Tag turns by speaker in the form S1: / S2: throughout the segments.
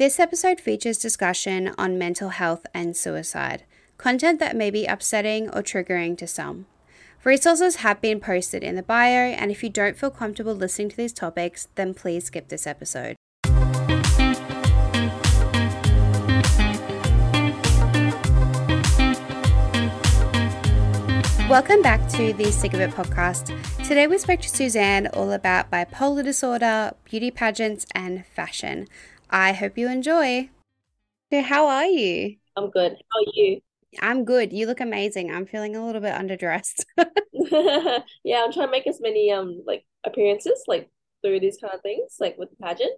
S1: This episode features discussion on mental health and suicide, content that may be upsetting or triggering to some. Resources have been posted in the bio, and if you don't feel comfortable listening to these topics, then please skip this episode. Welcome back to the Sick of It podcast. Today we spoke to Suzanne all about bipolar disorder, beauty pageants, and fashion. I hope you enjoy. So, how are you?
S2: I'm good. How are you?
S1: I'm good. You look amazing. I'm feeling a little bit underdressed.
S2: yeah, I'm trying to make as many um like appearances like through these kind of things, like with the pageant.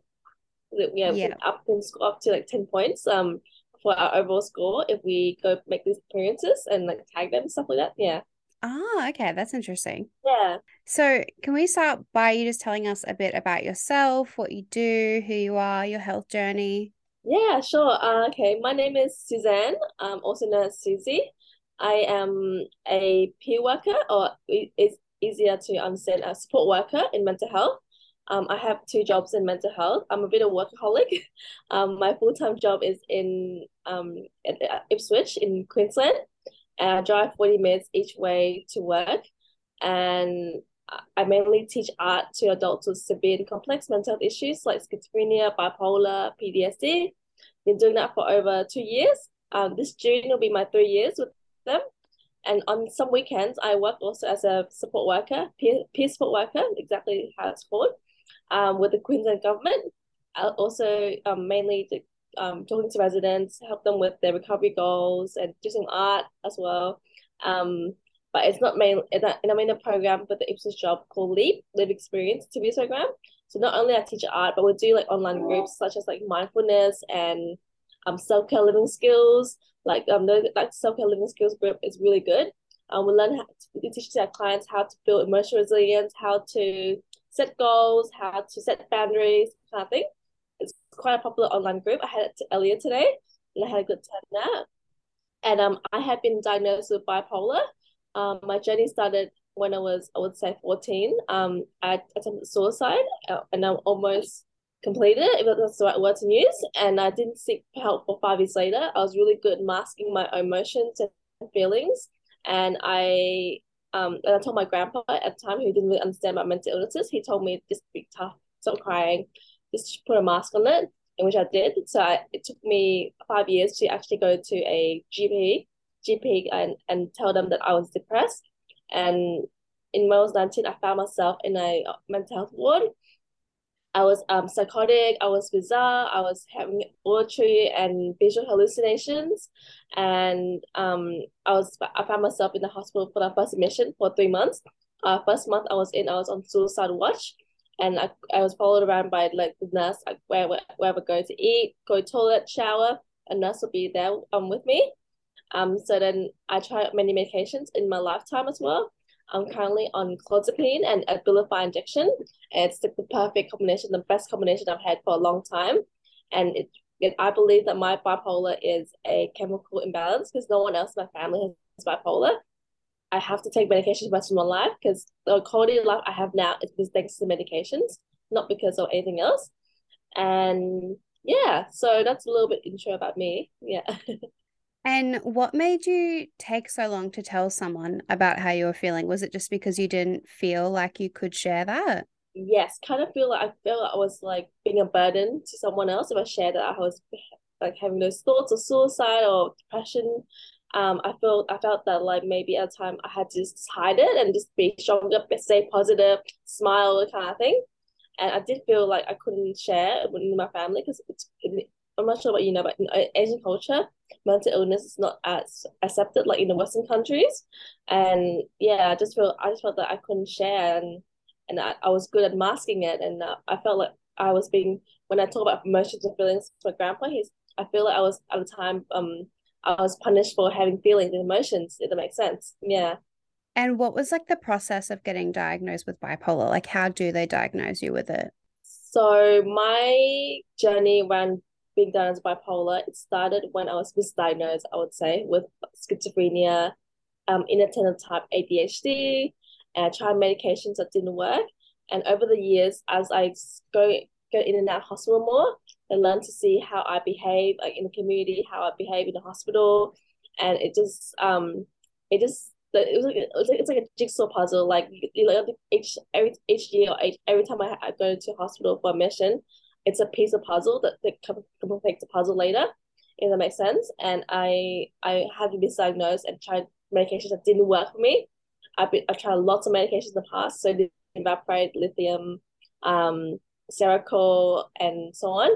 S2: We have yeah. up and score up to like ten points um for our overall score if we go make these appearances and like tag them and stuff like that. Yeah.
S1: Ah, okay, that's interesting.
S2: Yeah.
S1: So, can we start by you just telling us a bit about yourself, what you do, who you are, your health journey?
S2: Yeah, sure. Uh, okay, my name is Suzanne, I'm also known as Susie. I am a peer worker, or it's easier to understand, a support worker in mental health. Um, I have two jobs in mental health. I'm a bit of a workaholic. Um, my full time job is in um Ipswich in Queensland, and I drive forty minutes each way to work. And I mainly teach art to adults with severe and complex mental health issues like schizophrenia, bipolar, PTSD. Been doing that for over two years. Um, this June will be my three years with them. And on some weekends, I work also as a support worker, peer, peer support worker, exactly how it's called, um, with the Queensland government. I also um, mainly um, talking to residents, help them with their recovery goals and do some art as well. Um, but it's not main and I'm in a program with the Ipswich job called Leap, Live Experience to be program. So not only I teach art, but we do like online groups such as like mindfulness and um self care living skills. Like um the like self care living skills group is really good. Um, we learn how to, we teach our clients how to build emotional resilience, how to set goals, how to set boundaries, kind of thing. Quite a popular online group. I had it earlier today, and I had a good time there. And um, I have been diagnosed with bipolar um, my journey started when I was, I would say, 14. Um, I attempted suicide uh, and I'm almost completed it, if that's the right word to use. And I didn't seek help for five years later. I was really good masking my emotions and feelings. And I um and I told my grandpa at the time who didn't really understand about mental illnesses, he told me just be tough, stop crying, just put a mask on it, in which I did. So I, it took me five years to actually go to a GP GP and, and tell them that I was depressed. And in when I was 19, I found myself in a mental health ward. I was um psychotic, I was bizarre, I was having auditory and visual hallucinations. And um I was I found myself in the hospital for the first admission for three months. Uh first month I was in, I was on suicide watch and I, I was followed around by like the nurse like where where, I would go to eat, go to toilet, shower, a nurse would be there um with me. Um, so then I tried many medications in my lifetime as well. I'm currently on clozapine and Abilify injection. And It's the perfect combination, the best combination I've had for a long time. And it, it I believe that my bipolar is a chemical imbalance because no one else in my family has bipolar. I have to take medication for the rest of my life because the quality of life I have now is because thanks to medications, not because of anything else. And yeah, so that's a little bit intro about me. Yeah.
S1: And what made you take so long to tell someone about how you were feeling? Was it just because you didn't feel like you could share that?
S2: Yes, kind of feel like I feel like I was like being a burden to someone else if I shared that I was like having those thoughts of suicide or depression. Um, I felt I felt that like maybe at the time I had to just hide it and just be stronger, stay positive, smile, kind of thing. And I did feel like I couldn't share with my family because I'm not sure what you know, but in Asian culture, mental illness is not as accepted like in the Western countries. And yeah, I just feel I just felt that I couldn't share and and I, I was good at masking it. And uh, I felt like I was being when I talk about emotions and feelings to my grandpa, he's I feel like I was at the time um I was punished for having feelings and emotions, if that makes sense. Yeah.
S1: And what was like the process of getting diagnosed with bipolar? Like how do they diagnose you with it?
S2: So my journey when being diagnosed bipolar, it started when I was misdiagnosed, I would say, with schizophrenia, um, inattentive type ADHD, and I tried medications that didn't work. And over the years, as I go go in and out of hospital more, They learn to see how I behave like in the community, how I behave in the hospital, and it just um it just it was like it's like, it's like a jigsaw puzzle. Like you know, each every each year or each, every time I, I go to hospital for a mission, it's a piece of puzzle that that completes the puzzle later. If that makes sense. And I I had been misdiagnosed and tried medications that didn't work for me. I've been I've tried lots of medications in the past, so evaporate, lithium, um, Seroquel, and so on.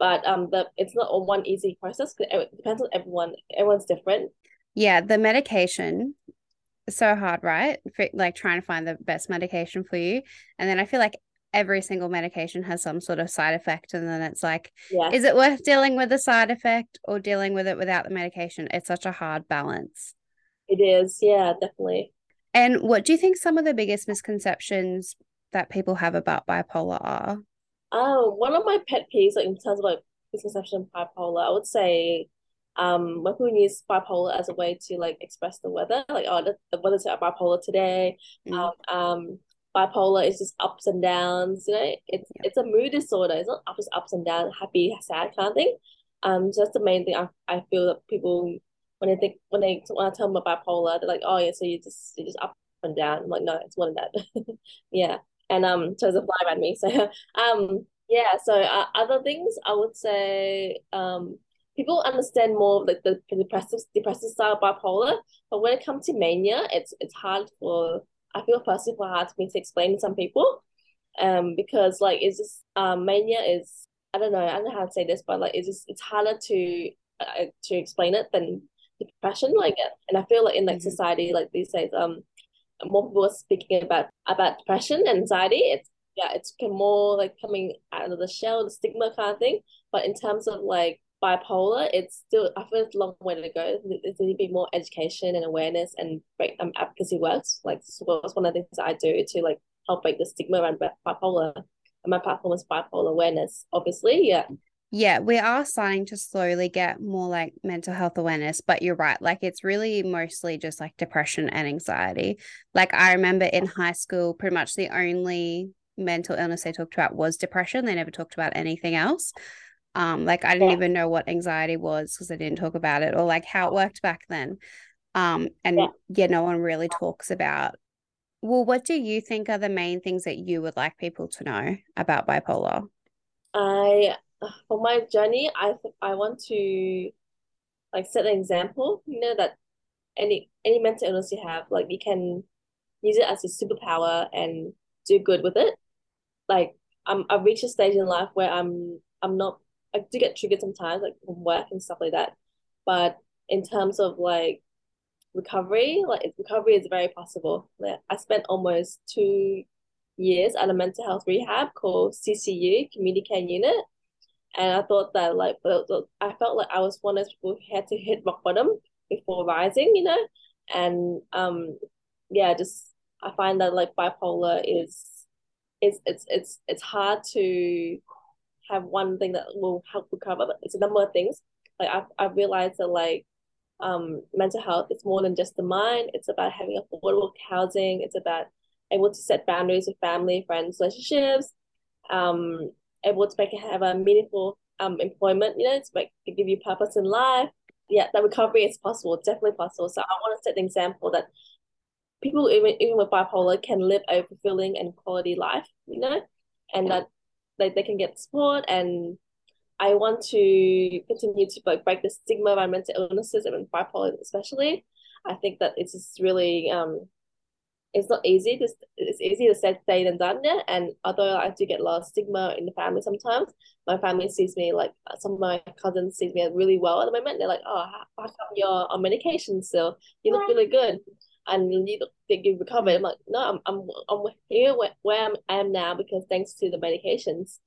S2: But um, the it's not a one easy process it depends on everyone. Everyone's different.
S1: Yeah, the medication so hard, right? For, like trying to find the best medication for you. And then I feel like every single medication has some sort of side effect. And then it's like, yeah. is it worth dealing with the side effect or dealing with it without the medication? It's such a hard balance.
S2: It is. Yeah, definitely.
S1: And what do you think some of the biggest misconceptions that people have about bipolar are?
S2: Oh, one of my pet peeves, like in terms of like misconception of bipolar, I would say um when people use bipolar as a way to like express the weather like oh the, the weather's bipolar today. Mm. um, um bipolar is just ups and downs you know? It's yeah. it's a mood disorder. It's not just ups and downs happy sad kind of thing. Um so that's the main thing I, I feel that people when they think when they when I tell them about bipolar they're like oh yeah so you just you just up and down. I'm like no it's one of that. Yeah and um so there's a fly around me so um yeah so uh, other things I would say um people understand more of like the depressive depressive style bipolar, but when it comes to mania, it's it's hard for I feel personally hard for me to explain to some people, um, because like it's just um mania is I don't know I don't know how to say this, but like it's just it's harder to uh, to explain it than depression. Like, and I feel like in like mm-hmm. society like these days, um, more people are speaking about about depression anxiety. It's yeah, it's more like coming out of the shell, the stigma kind of thing. But in terms of like bipolar, it's still I feel it's a long way to go. There's need to be more education and awareness and break um, advocacy works. Like this one of the things I do to like help break the stigma around bipolar. And my platform is bipolar awareness, obviously. Yeah.
S1: Yeah, we are starting to slowly get more like mental health awareness, but you're right. Like it's really mostly just like depression and anxiety. Like I remember in high school, pretty much the only mental illness they talked about was depression. They never talked about anything else. Um, like I didn't yeah. even know what anxiety was because I didn't talk about it or like how it worked back then. Um, and yeah. yeah, no one really talks about. Well, what do you think are the main things that you would like people to know about bipolar?
S2: I for my journey, I I want to like set an example. You know that any any mental illness you have, like you can use it as a superpower and do good with it. Like I'm I've reached a stage in life where I'm I'm not I do get triggered sometimes, like from work and stuff like that. But in terms of like recovery, like recovery is very possible. Like, I spent almost two years at a mental health rehab called CCU, Community Care Unit. And I thought that like I felt like I was one of those people who had to hit rock bottom before rising, you know? And um yeah, just I find that like bipolar is it's it's it's it's hard to have one thing that will help recover, but it's a number of things. Like I've, I've realized that like um, mental health it's more than just the mind. It's about having affordable housing. It's about able to set boundaries with family, friends, relationships, um, able to make have a meaningful um employment, you know, to make to give you purpose in life. Yeah, that recovery is possible, definitely possible. So I want to set the example that people even even with bipolar can live a fulfilling and quality life, you know, and that like they can get support and I want to continue to like break the stigma around mental illnesses and bipolar especially. I think that it's just really um it's not easy. Just it's easy to say than done yeah. And although I do get a lot of stigma in the family sometimes, my family sees me like some of my cousins sees me really well at the moment. They're like, oh, how, come you're on medication still? You look really good and you look think you recover. I'm like, no, I'm I'm I'm here where, where I am now because thanks to the medications.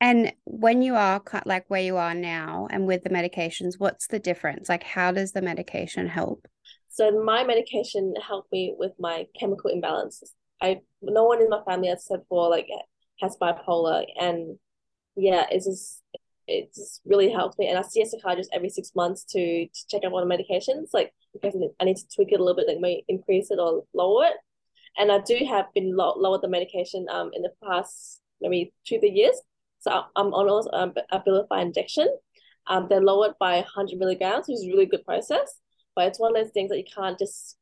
S1: And when you are like where you are now and with the medications, what's the difference? Like, how does the medication help?
S2: So my medication helped me with my chemical imbalances. I no one in my family, as I said before, like has bipolar, and yeah, it's just it just really helps me. And I see a psychiatrist every six months to, to check out on the medications, like because I need to tweak it a little bit, like may increase it or lower it. And I do have been low, lowered the medication um in the past maybe two three years. So I'm on also um, Abilify injection. Um, they're lowered by 100 milligrams, which is a really good process. But it's one of those things that you can't just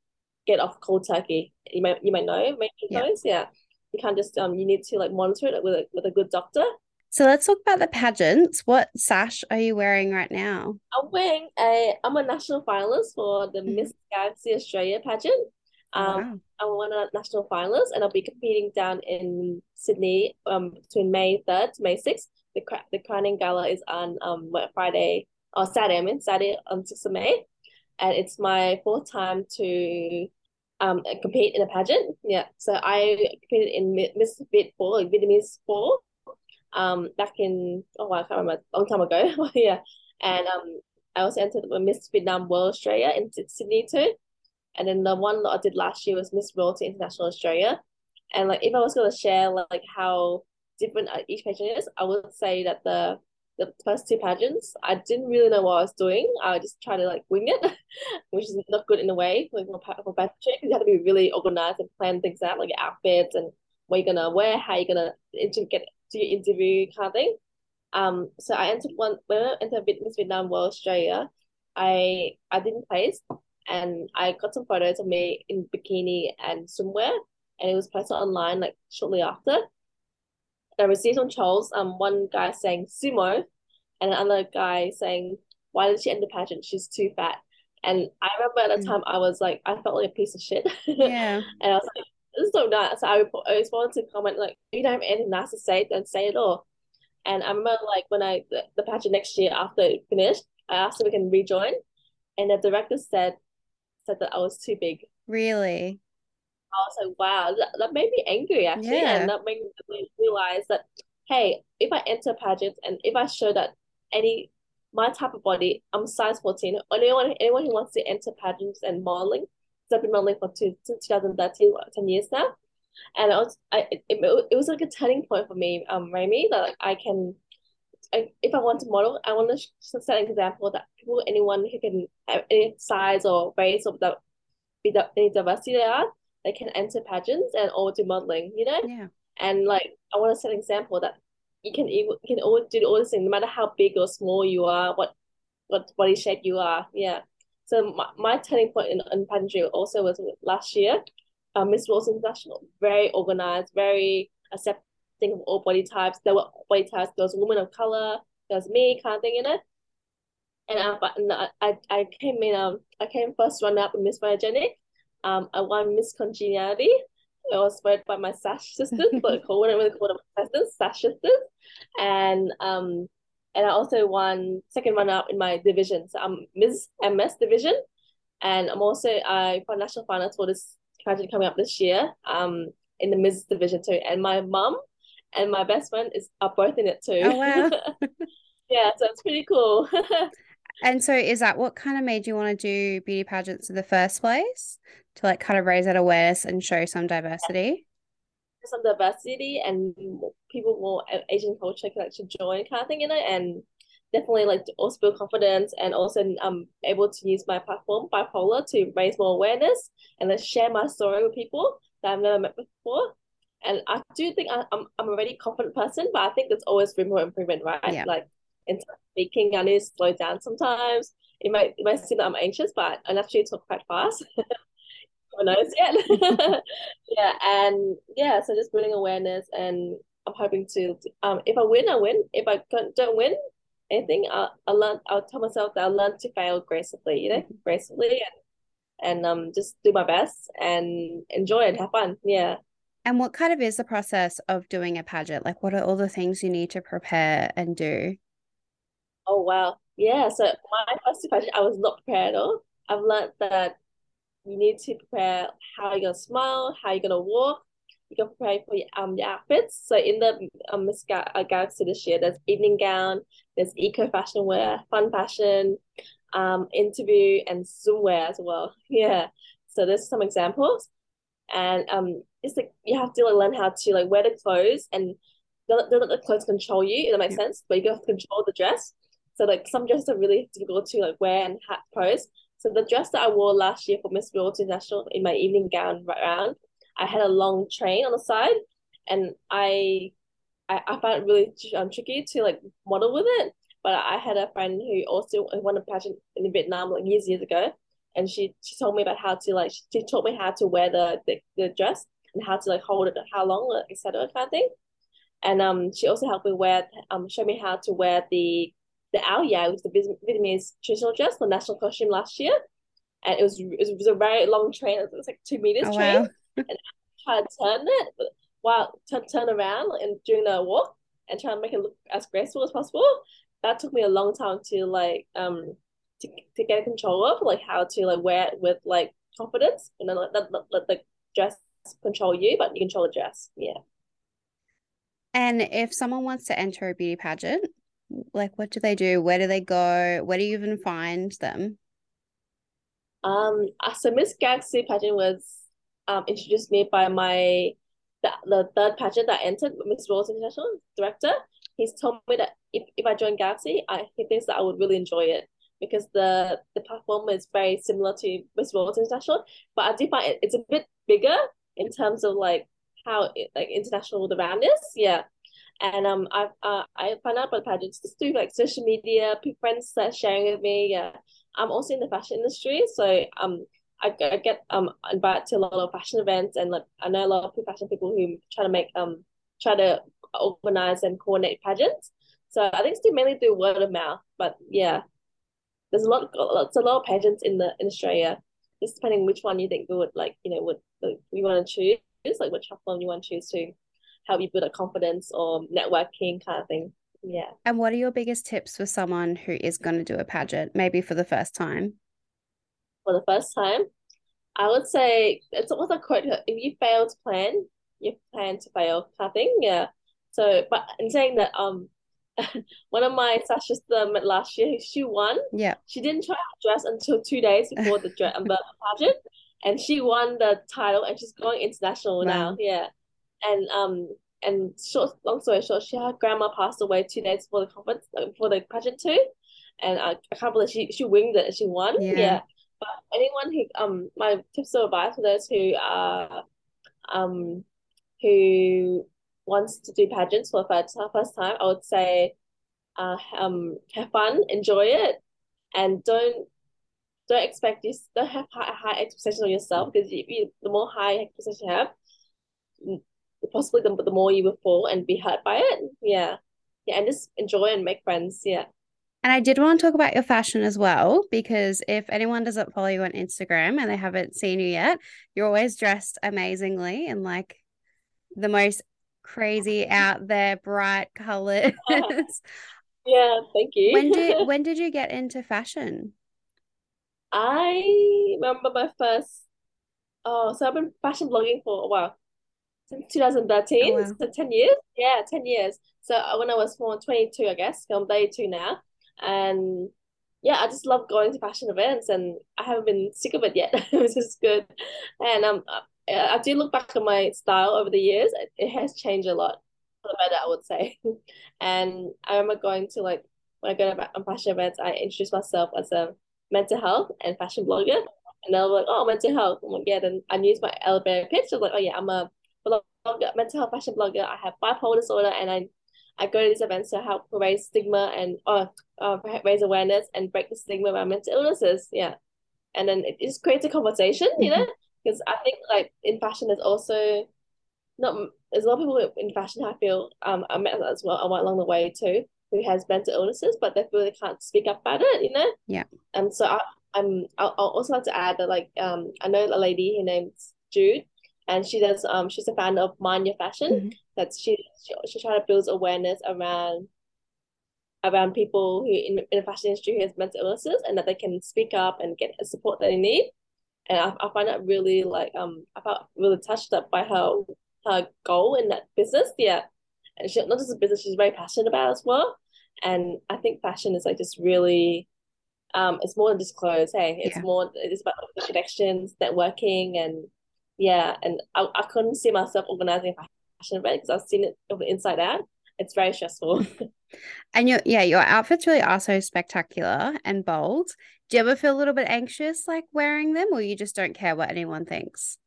S2: get off cold turkey. You might you might know maybe yeah. those yeah. You can't just um you need to like monitor it with a, with a good doctor.
S1: So let's talk about the pageants. What sash are you wearing right now?
S2: I'm wearing a I'm a national finalist for the mm-hmm. Miss Galaxy Australia pageant. Um, wow. I'm one of the national finalists, and I'll be competing down in Sydney um between May third to May sixth. The the crowning gala is on um Friday or Saturday. I mean Saturday on sixth of May, and it's my fourth time to um compete in a pageant. Yeah, so I competed in Miss Viet Four, like Vietnamese Four, um back in oh I can't remember a long time ago. yeah, and um I also entered Miss Vietnam World Australia in Sydney too, and then the one that I did last year was Miss World to International Australia, and like if I was gonna share like how different uh, each pageant is, I would say that the the first two pageants, I didn't really know what I was doing. I just tried to like wing it, which is not good in a way like for, pageantry because you have to be really organized and plan things out, like your outfits and what you're gonna wear, how you're gonna get to your interview kind of thing. Um, so I entered one when I entered Miss Vietnam World Australia, I I didn't place and I got some photos of me in bikini and swimwear and it was posted online like shortly after. I received some trolls, um one guy saying sumo and another guy saying, Why did she end the pageant? She's too fat. And I remember at the mm. time I was like I felt like a piece of shit.
S1: Yeah.
S2: and I was like, this is so nice. So I, I responded to comment like, if you don't have anything nice to say, then say it all. And I remember like when I the, the pageant next year after it finished, I asked if we can rejoin, and the director said said that I was too big.
S1: Really?
S2: I was like, wow, that, that made me angry actually, yeah. and that made me realize that hey, if I enter pageants and if I show that any my type of body, I'm size 14. Anyone anyone who wants to enter pageants and modeling, so I've been modeling for two, since 2013, 10 years now. And I was, I, it, it, was like a turning point for me, um, Raimy, that like I can if I want to model, I want to set an example that people, anyone who can have any size or race or the, be the any diversity they are, they can enter pageants and all do modeling, you know?
S1: Yeah.
S2: And like, I want to set an example that you can even you can all do all these things, no matter how big or small you are, what what body shape you are. Yeah. So my, my turning point in, in pageantry also was last year. Uh, Miss World International, very organized, very accepting of all body types. There were body types. There was women of color. There was me, kind of thing in it. And I, and I, I came in. Um, I came first runner up in Miss Photogenic. Um, I won Miss Congeniality. I was voted by my Sash sisters, but I call whatever they call them, sisters, Sash sisters, and um, and I also won second runner up in my division. So I'm Miss MS division, and I'm also I for national finals for this pageant coming up this year. Um, in the Miss division too, and my mum and my best friend is are both in it too.
S1: Oh wow.
S2: yeah, so it's pretty cool.
S1: and so is that what kind of made you want to do beauty pageants in the first place? To like kind of raise that awareness and show some diversity?
S2: Some diversity and people more Asian culture can actually join kind of thing you know, and definitely like to also build confidence and also um able to use my platform bipolar to raise more awareness and then share my story with people that I've never met before and I do think I, I'm I'm a very confident person, but I think there's always room for improvement, right?
S1: Yeah.
S2: Like in speaking, I need to slow down sometimes. It might it might seem that I'm anxious, but I naturally talk quite fast. Who knows yet? yeah, and yeah, so just building awareness, and I'm hoping to um if I win, I win. If I don't win anything, I'll, I'll learn. I'll tell myself that I'll learn to fail gracefully, you know, mm-hmm. gracefully, and and um just do my best and enjoy and have fun. Yeah.
S1: And what kind of is the process of doing a pageant? Like, what are all the things you need to prepare and do?
S2: Oh, wow. Yeah. So, my first pageant, I was not prepared at all. I've learned that you need to prepare how you're going to smile, how you're going to walk. You can prepare for your, um, your outfits. So, in the um, Miss uh, Galaxy this year, there's evening gown, there's eco fashion wear, fun fashion, um, interview, and swimwear as well. Yeah. So, there's some examples and um it's like you have to like learn how to like wear the clothes and don't, don't let the clothes control you if that makes sense but you have to control the dress so like some dresses are really difficult to like wear and hat pose so the dress that I wore last year for Miss World International in my evening gown right around I had a long train on the side and I I, I found it really um, tricky to like model with it. But I had a friend who also won a pageant in Vietnam like years years ago, and she she told me about how to like she taught me how to wear the the, the dress and how to like hold it, how long, etc. kind of thing. And um, she also helped me wear um, show me how to wear the the ao dai, which is the Vietnamese traditional dress, the national costume last year. And it was it was a very long train. It was like two meters oh, train. Wow. and I tried to turn it, but while turn turn around and during the walk and try to make it look as graceful as possible. That took me a long time to like um to, to get control of, like how to like wear it with like confidence and then let, let, let the dress control you, but you control the dress. Yeah.
S1: And if someone wants to enter a beauty pageant, like what do they do? Where do they go? Where do you even find them?
S2: Um, uh, so Miss Galaxy pageant was um introduced me by my the, the third pageant that entered, Miss World International director. He's told me that if, if I join Galaxy, I he thinks that I would really enjoy it because the the platform is very similar to Miss World International, but I do find it, it's a bit bigger in terms of like how it, like international the brand is. Yeah. And um, I uh, I find out about pageants just through like social media, friends that sharing with me. Yeah, I'm also in the fashion industry, so um, I, I get um invited to a lot of fashion events, and like I know a lot of fashion people who try to make um try to organize and coordinate pageants. So I think it's mainly through word of mouth, but yeah, there's a lot, lots a lot of pageants in the in Australia. Just depending which one you think would like, you know, would you want to choose, like which platform you want to choose to help you build a confidence or networking kind of thing. Yeah.
S1: And what are your biggest tips for someone who is going to do a pageant, maybe for the first time?
S2: For the first time, I would say it's almost like quote: if you fail to plan, you plan to fail kind of thing. Yeah. So, but in saying that, um, one of my Sasha's um, last year, she won.
S1: Yeah.
S2: She didn't try out dress until two days before the dress the pageant, and she won the title, and she's going international wow. now. Yeah and um and short long story short, she her grandma passed away two days before the conference before the pageant too, and I, I can't believe she she winged it and she won. Yeah. yeah. But anyone who um my tips of advice for those who are um who wants to do pageants for the first, first time, I would say uh um have fun, enjoy it, and don't don't expect this don't have high, high expectations on yourself because if you the more high expectations you have possibly the, the more you will fall and be hurt by it. Yeah. Yeah. And just enjoy and make friends. Yeah.
S1: And I did want to talk about your fashion as well, because if anyone doesn't follow you on Instagram and they haven't seen you yet, you're always dressed amazingly in like the most crazy out there bright colors.
S2: yeah, thank you.
S1: when did when did you get into fashion?
S2: I remember my first oh, so I've been fashion blogging for a while since 2013, oh, wow. so 10 years. Yeah, 10 years. So uh, when I was born, 22, I guess, I'm 32 now. And yeah, I just love going to fashion events and I haven't been sick of it yet, which is good. And um, uh, I do look back at my style over the years. It, it has changed a lot for the better, I would say. and I remember going to like, when I go to fashion events, I introduce myself as a mental health and fashion blogger. And they're like, oh, mental health. I'm like, yeah, then I use my elevator pitch. I was like, oh, yeah, I'm a blogger, mental health fashion blogger. I have bipolar disorder, and I I go to these events to help raise stigma and uh, uh raise awareness and break the stigma about mental illnesses. Yeah, and then it just creates a conversation, you know, because mm-hmm. I think like in fashion there's also not there's a lot of people in fashion I feel um I met as well along the way too who has mental illnesses but they feel they can't speak up about it, you know.
S1: Yeah.
S2: And so I I'm I'll, I'll also like to add that like um I know a lady her name's Jude and she does um she's a fan of Mind Your Fashion. Mm-hmm. That's she, she she trying to build awareness around around people who in, in the fashion industry who has mental illnesses and that they can speak up and get the support that they need. And I, I find that really like um I felt really touched up by her her goal in that business. Yeah. And she not just a business she's very passionate about as well. And I think fashion is like just really um it's more than just clothes, hey. It's yeah. more it's about the connections, networking and yeah, and I, I couldn't see myself organizing a fashion event because I've seen it from the inside out. It's very stressful.
S1: and your yeah, your outfits really are so spectacular and bold. Do you ever feel a little bit anxious like wearing them, or you just don't care what anyone thinks?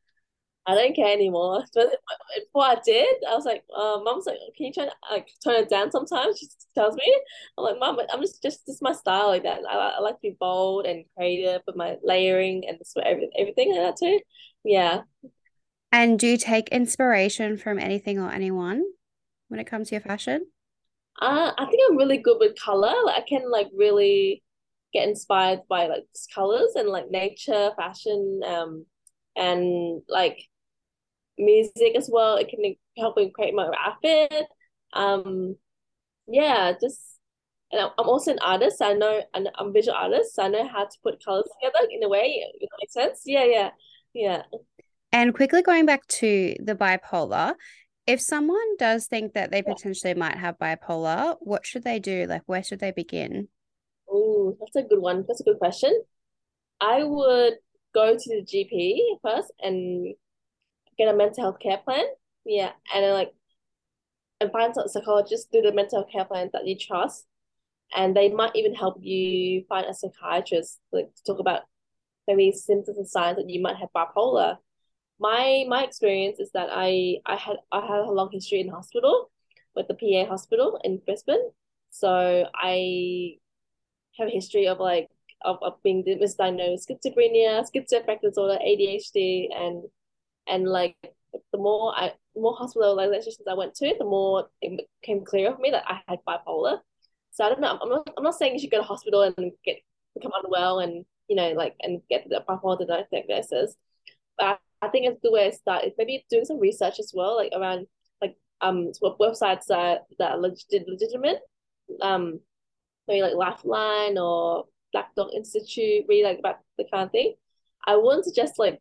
S2: I don't care anymore. But before I did, I was like, uh, mom's like, can you try to like tone it down sometimes? She tells me. I'm like, mom, I'm just just this my style like that. I, I like to be bold and creative with my layering and this everything everything like that too. Yeah.
S1: And do you take inspiration from anything or anyone when it comes to your fashion?
S2: Uh, I think I'm really good with color. Like I can like really get inspired by like colors and like nature, fashion, um, and like music as well. It can help me create my outfit. Um, yeah, just and I'm also an artist. So I know and I'm a visual artist. So I know how to put colors together in a way. It makes sense. Yeah, yeah, yeah.
S1: And quickly going back to the bipolar, if someone does think that they potentially might have bipolar, what should they do? Like, where should they begin?
S2: Oh, that's a good one. That's a good question. I would go to the GP first and get a mental health care plan. Yeah, and then like and find some psychologists do the mental health care plan that you trust, and they might even help you find a psychiatrist like to talk about maybe symptoms and signs that you might have bipolar. My my experience is that I I had I had a long history in hospital with the PA hospital in Brisbane, so I have a history of like of, of being misdiagnosed schizophrenia, schizoaffective disorder, ADHD, and and like the more I more hospitalizations I went to, the more it became clear for me that I had bipolar. So I don't know. I'm not. I'm not saying you should go to hospital and get become unwell and you know like and get the bipolar diagnosis. But I think it's the way to start is maybe doing some research as well, like around like um websites that that are legit, legitimate, um maybe like Lifeline or Black Dog Institute, really like about the kind of thing. I wouldn't suggest like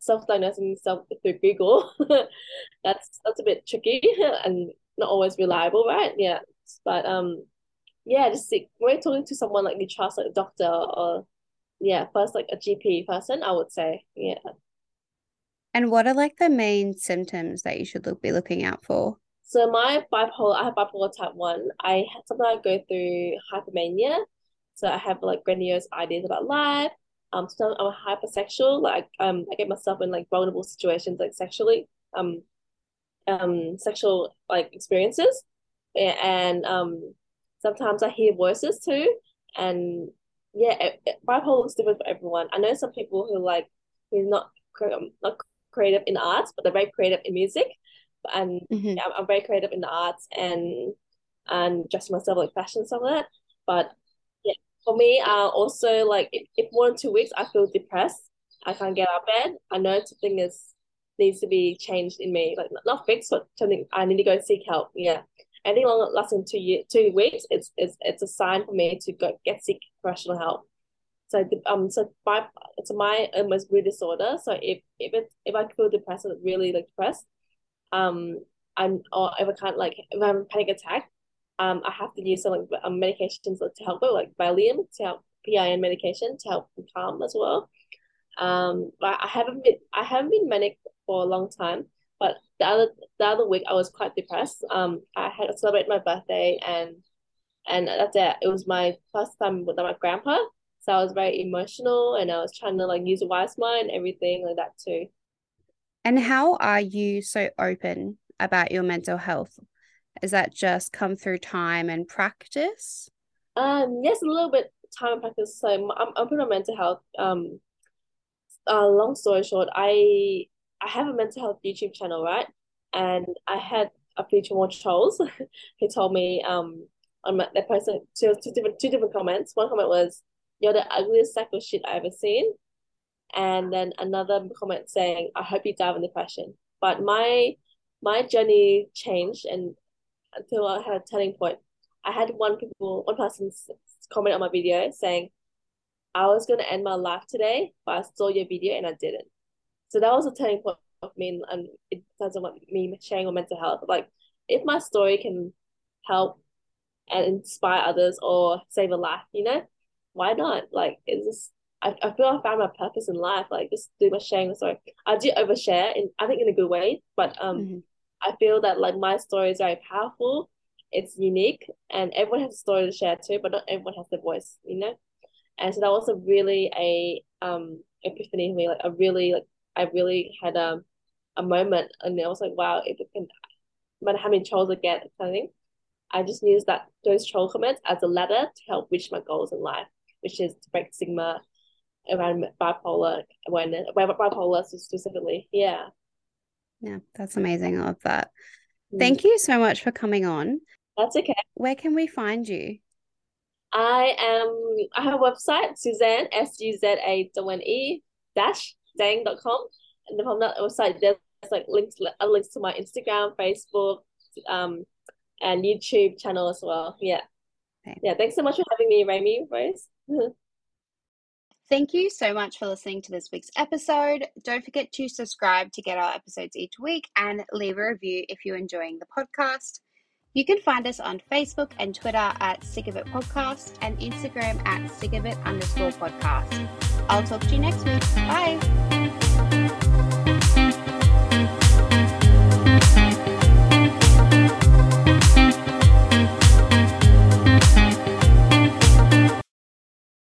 S2: self-diagnosing yourself through Google. that's that's a bit tricky and not always reliable, right? Yeah. But um yeah, just see, when you're talking to someone like you trust, like a doctor or yeah, first like a GP person, I would say. Yeah.
S1: And what are like the main symptoms that you should look, be looking out for?
S2: So my bipolar, I have bipolar type one. I sometimes I go through hypomania. So I have like grandiose ideas about life. Um, sometimes I'm hypersexual. Like um, I get myself in like vulnerable situations, like sexually, um, um, sexual like experiences, and um, sometimes I hear voices too. And yeah, it, it, bipolar is different for everyone. I know some people who like who's not not creative in arts, but they're very creative in music. And mm-hmm. I'm, I'm very creative in the arts and and dressing myself like fashion and stuff like that. But yeah, for me, uh, also like if, if more than two weeks I feel depressed, I can't get out of bed. I know something is needs to be changed in me, like not fixed, but something I need to go seek help. Yeah, anything longer less than two year, two weeks, it's it's it's a sign for me to go get seek professional help. So um so my it's my almost mood disorder. So if if it if I feel depressed, really like depressed, um I'm or if I can't like if I have a panic attack, um I have to use some like um, medications to help it, like Valium to help PRN medication to help calm as well. Um, but I haven't been I haven't been manic for a long time. But the other the other week I was quite depressed. Um, I had to celebrate my birthday and and that's it. It was my first time with my grandpa, so I was very emotional and I was trying to like use a wise mind, everything like that too.
S1: And how are you so open about your mental health? Is that just come through time and practice?
S2: Um, yes, a little bit time and practice. So I'm I'm open on mental health. Um, uh, long story short, I I have a mental health YouTube channel, right? And I had a few more trolls He told me um on my that person two, two different two different comments. One comment was, You're the ugliest sack of shit I ever seen. And then another comment saying, I hope you die of depression. But my my journey changed and until I had a turning point. I had one people one person comment on my video saying, I was gonna end my life today, but I saw your video and I didn't. So that was a turning point of me and it doesn't want me sharing on mental health. Like if my story can help and inspire others or save a life, you know, why not? Like it's just I, I feel I found my purpose in life, like just do my sharing story. I do overshare in I think in a good way, but um mm-hmm. I feel that like my story is very powerful, it's unique and everyone has a story to share too, but not everyone has the voice, you know? And so that was a really a um epiphany for me, like I really like I really had um a moment, and I was like, wow, if it can, no matter how many trolls I get, kind of thing, I just use that those troll comments as a ladder to help reach my goals in life, which is to break stigma around bipolar awareness, bipolar specifically. Yeah.
S1: Yeah, that's amazing. I love that. Mm. Thank you so much for coming on.
S2: That's okay.
S1: Where can we find you?
S2: I am I have a website, Suzanne S U Z A N E dash dang.com. And then from that website there's like links uh, links to my Instagram, Facebook, um and YouTube channel as well. Yeah. Okay. Yeah, thanks so much for having me, Raimy Rose.
S1: Thank you so much for listening to this week's episode. Don't forget to subscribe to get our episodes each week and leave a review if you're enjoying the podcast. You can find us on Facebook and Twitter at Sick of It Podcast and Instagram at Sick of It underscore podcast. I'll talk to you next week. Bye.